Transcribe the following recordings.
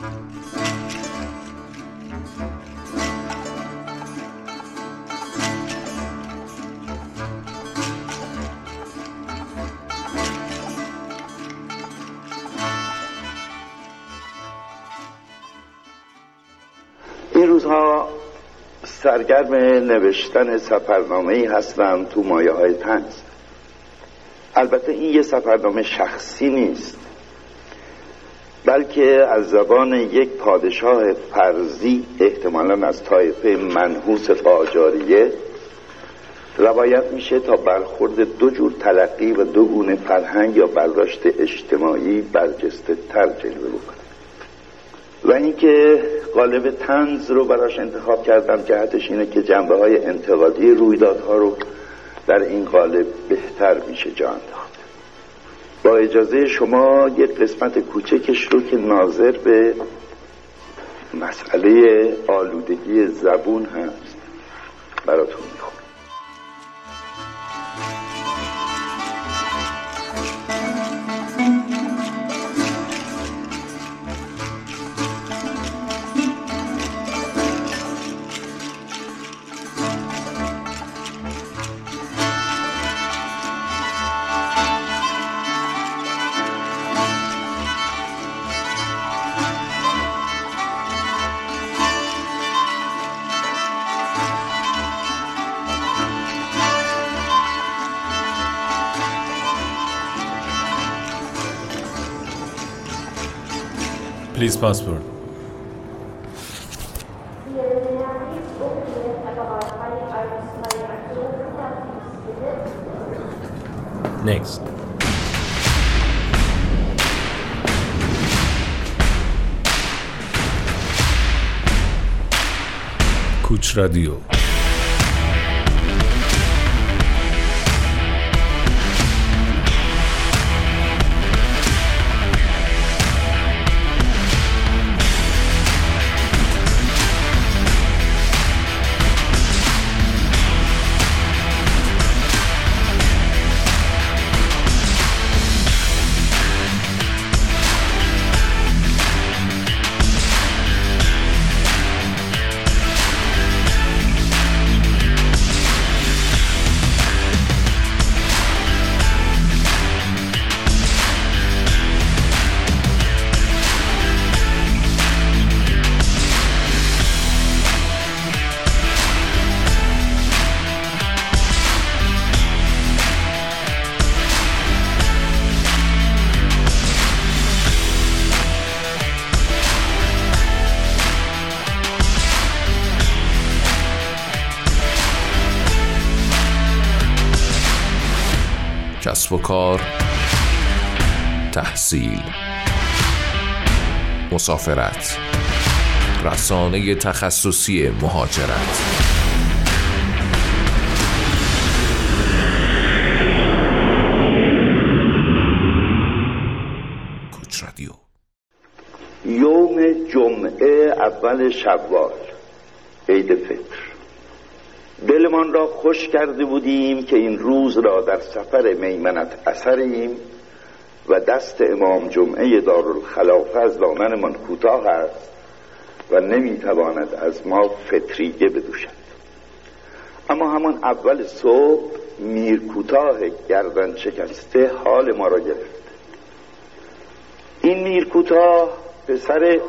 این روزها سرگرم نوشتن سفرنامه ای هستم تو مایه های تنز. البته این یه سفرنامه شخصی نیست. بلکه از زبان یک پادشاه فرزی احتمالا از طایفه منحوس قاجاریه روایت میشه تا برخورد دو جور تلقی و دو گونه فرهنگ یا برداشت اجتماعی برجسته تر جلوه بکنه. و اینکه قالب تنز رو براش انتخاب کردم جهتش اینه که جنبه های انتقادی رویدادها رو در این قالب بهتر میشه جا انداخت. اجازه شما یک قسمت کوچکش رو که ناظر به مسئله آلودگی زبون هست براتون Please passport. Next. کوچ رادیو کسب و کار تحصیل مسافرت رسانه تخصصی مهاجرت. کوچ رادیو. یوم جمعه اول شوال عید فطر. دلمان را خوش کرده بودیم که این روز را در سفر میمنت اثریم و دست امام جمعه دارالخلافه از دامنمان کوتاه است و نمی‌تواند از ما فطریه بدوشد. اما همان اول صبح میر کوتاه گردن شکسته حال ما را گرفت. این میر کوتاه پسر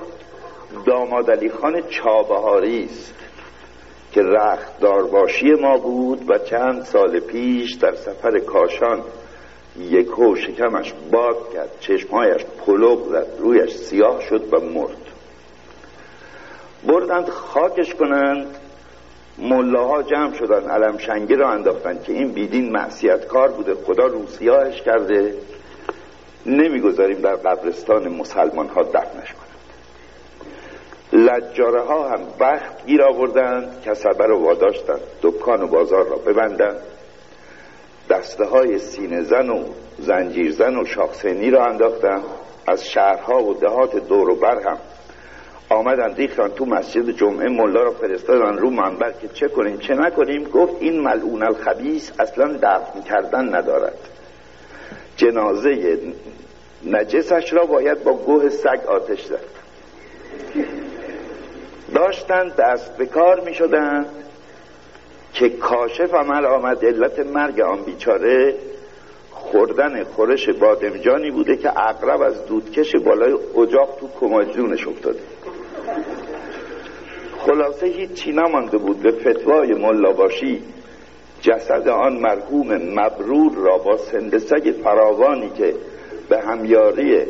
داماد علی خان چابهاری است. که رخت دارباشی ما بود و چند سال پیش در سفر کاشان یکو شکمش باد کرد چشمهایش پلوغ زد رویش سیاه شد و مرد. بردند خاکش کنند ملاها جمع شدن علم شنگی را انداختند که این بیدین معصیت کار بوده خدا روسیاهش کرده. نمی‌گذاریم در قبرستان مسلمان ها دفنش لجاره ها هم وقت گیر آوردند کسبه رو واداشتند دکان و بازار را ببندند. دسته های سینه زن و زنجیر زن و شاخسینی را انداختند. از شهرها و دهات دور و بر هم آمدن ریختن تو مسجد جمعه ملا را فرستادن رو منبر که چه کنیم چه نکنیم؟ گفت این ملعون الخبیس اصلا دفن کردن ندارد. جنازه نجسش را باید با گوه سگ آتش زد. داشتند دست به کار می شدند که کاشف عمل آمد. علت مرگ آن بیچاره خوردن خورش بادمجانی بوده که اقرب از دودکش بالای اجاق تو کماجونش افتاده. خلاصه هیچی نمانده بود. به فتوای ملاباشی جسد آن مرحوم مبرور را با سندسگ فراوانی که به همیاری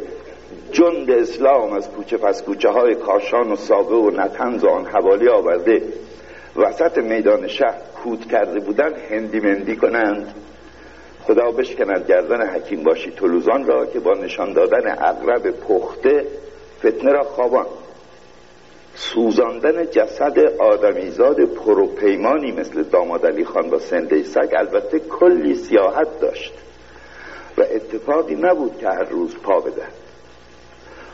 جند اسلام از کوچه پس کوچه های کاشان و سابه و نتنز و آن حوالی آورده. وسط میدان شهر کود کرده بودن هندی مندی کنند. خدا بشکند گردن حکیم باشی تلوزان را که با نشان دادن اغرب پخته فتنه را خوابان. سوزاندن جسد آدمیزاد پروپیمانی مثل داماد علی خان با سنده سگ البته کلی سیاحت داشت و اتفاقی نبود که هر روز پا بده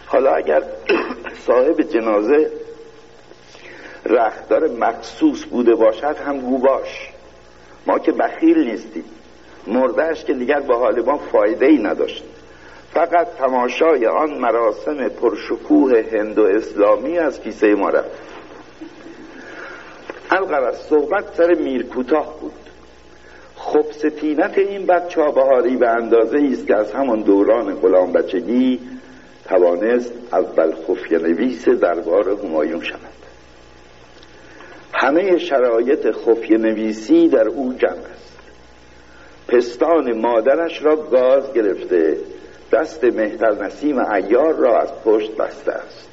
حالا اگر صاحب جنازه رختار مخصوص بوده باشد هم گو باش. ما که بخیل نیستیم. مردهش که دیگر با حال ما فایده ای نداشت. فقط تماشای آن مراسم پرشکوه هندو اسلامی از کیسه ما رفت. القرار صحبت سر میرکوتاه بود. خب ستینت این بچه ها بهاری به اندازه است که از همان دوران غلام بچگی توانست اول خفیه نویس دربار همایون شود. همه شرایط خفیه نویسی در او جمع است. پستان مادرش را گاز گرفته دست مهتر نسیم ایار را از پشت بسته است.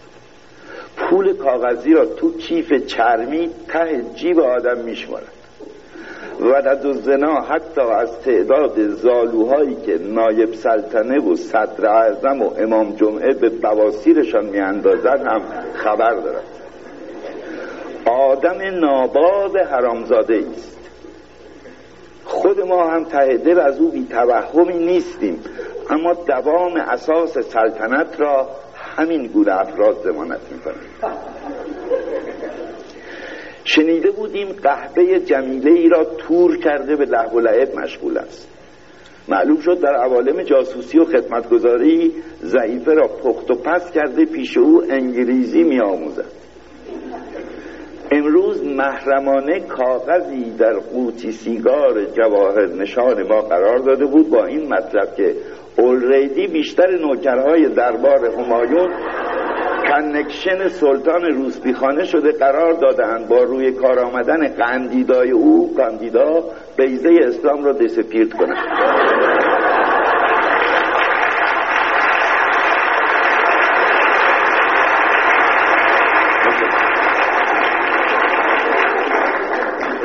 پول کاغذی را تو کیف چرمی ته جیب آدم میشمارد. ولد و زنا حتی از تعداد زالوهایی که نایب سلطنه و صدر اعظم و امام جمعه به بواسیرشان میاندازد هم خبر دارد. آدم ناباد حرامزاده است خود ما هم ته از او بی توهمی نیستیم اما دوام اساس سلطنت را همین گونه افراد می‌کنند شنیده بودیم قهبه جمیله ای را تور کرده به لحو و لعب مشغول است. معلوم شد در عوالم جاسوسی و خدمتگذاری ضعیفه را پخت و پس کرده پیش او انگلیزی می آموزد امروز محرمانه کاغذی در قوطی سیگار جواهر نشان ما قرار داده بود با این مطلب که اولریدی بیشتر نوکرهای دربار همایون کنکشن سلطان روسپیخانه شده قرار دادند با روی کار آمدن قندیدای او قندیدا بیزه اسلام را دسپیرد کنند.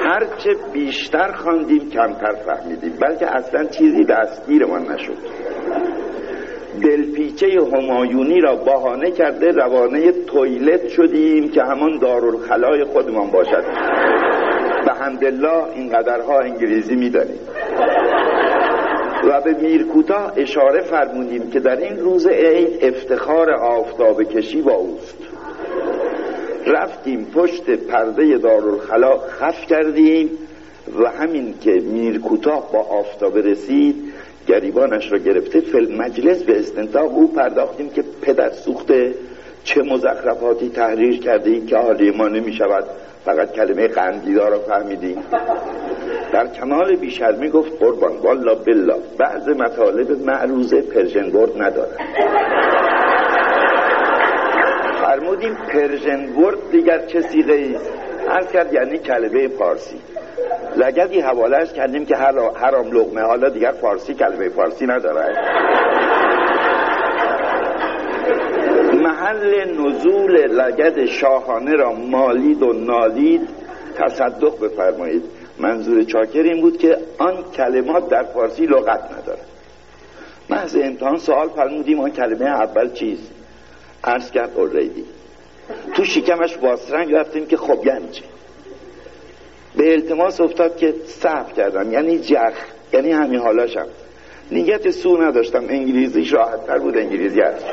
هرچه بیشتر خواندیم کمتر فهمیدیم بلکه اصلا چیزی دستگیرمان نشد. دلپیچه همایونی را بهانه کرده روانه تویلت شدیم که همان دارالخلای خودمان باشد. به همدلله این قدرها انگلیزی می‌دانیم. و به میرکوتا اشاره فرمودیم که در این روز عید افتخار آفتاب کشی با اوست. رفتیم پشت پرده دارالخلا خف کردیم و همین که میرکوتاه با آفتاب رسید گریبانش را گرفته فی‌المجلس به استنطاق او پرداختیم که پدر سوخته. چه مزخرفاتی تحریر کرده ای که حالی ما نمی شود فقط کلمه قندیدا را فهمیدیم در کمال بیشرمی گفت قربان والله بالله بعض مطالب معروضه Persian word ندارد فرمودیم Persian word دیگر چه صیغه ایست عرض کرد یعنی کلمه پارسی لگدی حوالهش کردیم که هر حرام لغمه حالا دیگر فارسی کلمه فارسی نداره. محل نزول لگد شاهانه را مالید و نالید تصدق بفرمایید. منظور چاکر این بود که آن کلمات در فارسی لغت نداره محض امتحان سوال فرمودیم آن کلمه اول چیست؟ عرض کرد اوریدی تو شکمش واسرنگ رفتیم که خب یعنی به التماس افتاد که صحف کردم. یعنی جخ. یعنی همین حالاشم. نیت سو نداشتم. انگلیزیش راحت تر بود انگلیزی هست.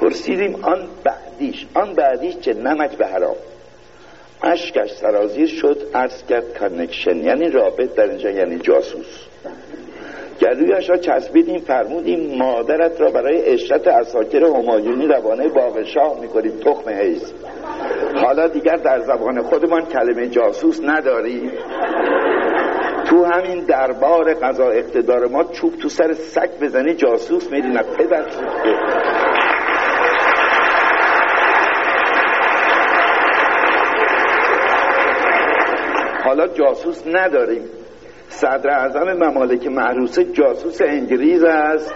پرسیدیم آن بعدیش. آن بعدیش چه؟ نمک به حرام. اشکش سرازیر شد ارز کرد کنکشن یعنی رابط در اینجا یعنی جاسوس. گلویش را چسبیدیم فرمودیم مادرت را برای اشرت اساکر همایونی روانه باغ شاه می‌کنیم تخم حیز حالا دیگر در زبان خودمان کلمه جاسوس نداریم. تو همین دربار قضا اقتدار ما چوب تو سر سگ بزنی جاسوس میری نه پدر. حالا جاسوس نداریم. صدر اعظم ممالک معروسه جاسوس انگلیس است.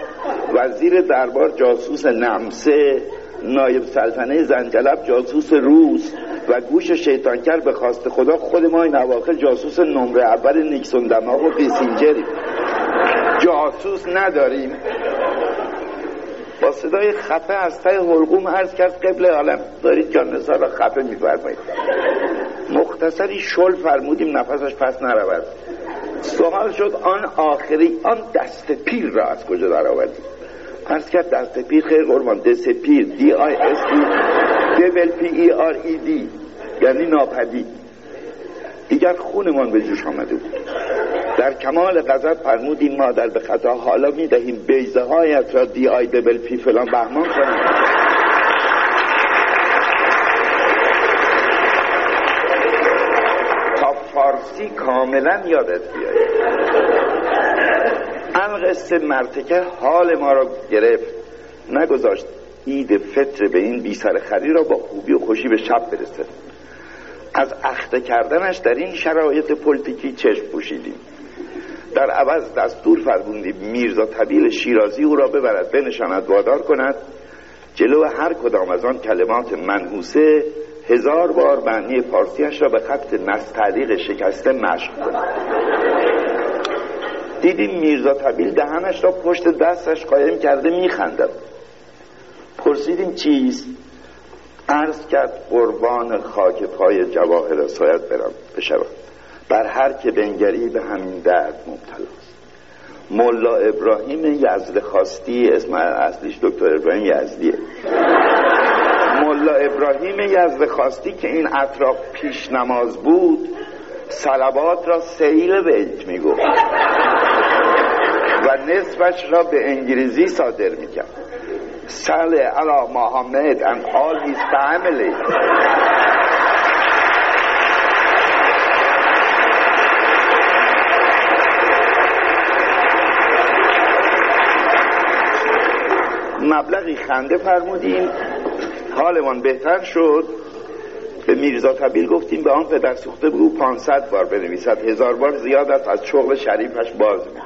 وزیر دربار جاسوس نمسه نایب سلطنه زنجلب جاسوس روس و گوش شیطانکر به خواست خدا خود ما این اواخر جاسوس نمره اول نیکسون دماغ و جاسوس نداریم. با صدای خفه از تای حلقوم عرض کرد قبل عالم دارید جان را خفه میفرمایید. مختصری شل فرمودیم نفسش پس نرود. سوال شد آن آخری آن دست پیر را از کجا در آوردیم پس کرد دست پیر خیلی قربان دست پیر دی آی اس دی دبل پی ای آر ای دی یعنی ناپدی دیگر خونمان به جوش آمده بود. در کمال غضب فرمودیم مادر به خطا حالا می‌دهیم بیزه هایت را دی آی دبل پی فلان بهمان کنیم تا فارسی کاملا یادت بیاید. القصه مرتکه حال ما را گرفت. نگذاشت عید فطر به این بی خری را با خوبی و خوشی به شب برسه. از اخته کردنش در این شرایط پلیتیکی چشم پوشیدیم. در عوض دستور فرمودیم میرزا طبیل شیرازی او را ببرد بنشاند وادار کند. جلو هر کدام از آن کلمات منحوسه هزار بار معنی فارسیش را به خط نستعلیق شکسته مشق کند دیدیم میرزا طبیل دهنش را پشت دستش قایم کرده میخندد. پرسیدیم چیست؟ عرض کرد قربان خاک پای جواهر سایت برم بشوم بر هر که بنگری به همین درد مبتلاست ملا ابراهیم یزد خواستی اسم اصلیش دکتر ابراهیم یزدیه. ابراهیم یزد خواستی که این اطراف پیش نماز بود سلبات را سیل بیت می‌گفت و نصفش را به انگلیسی صادر می‌کرد. سال علا محمد and all his family. مبلغی خنده فرمودیم. حالمان بهتر شد. به میرزا طبیل گفتیم به آن پدر سوخته بگو 500 بار بنویسد. هزار بار زیاد است از شغل شریفش باز می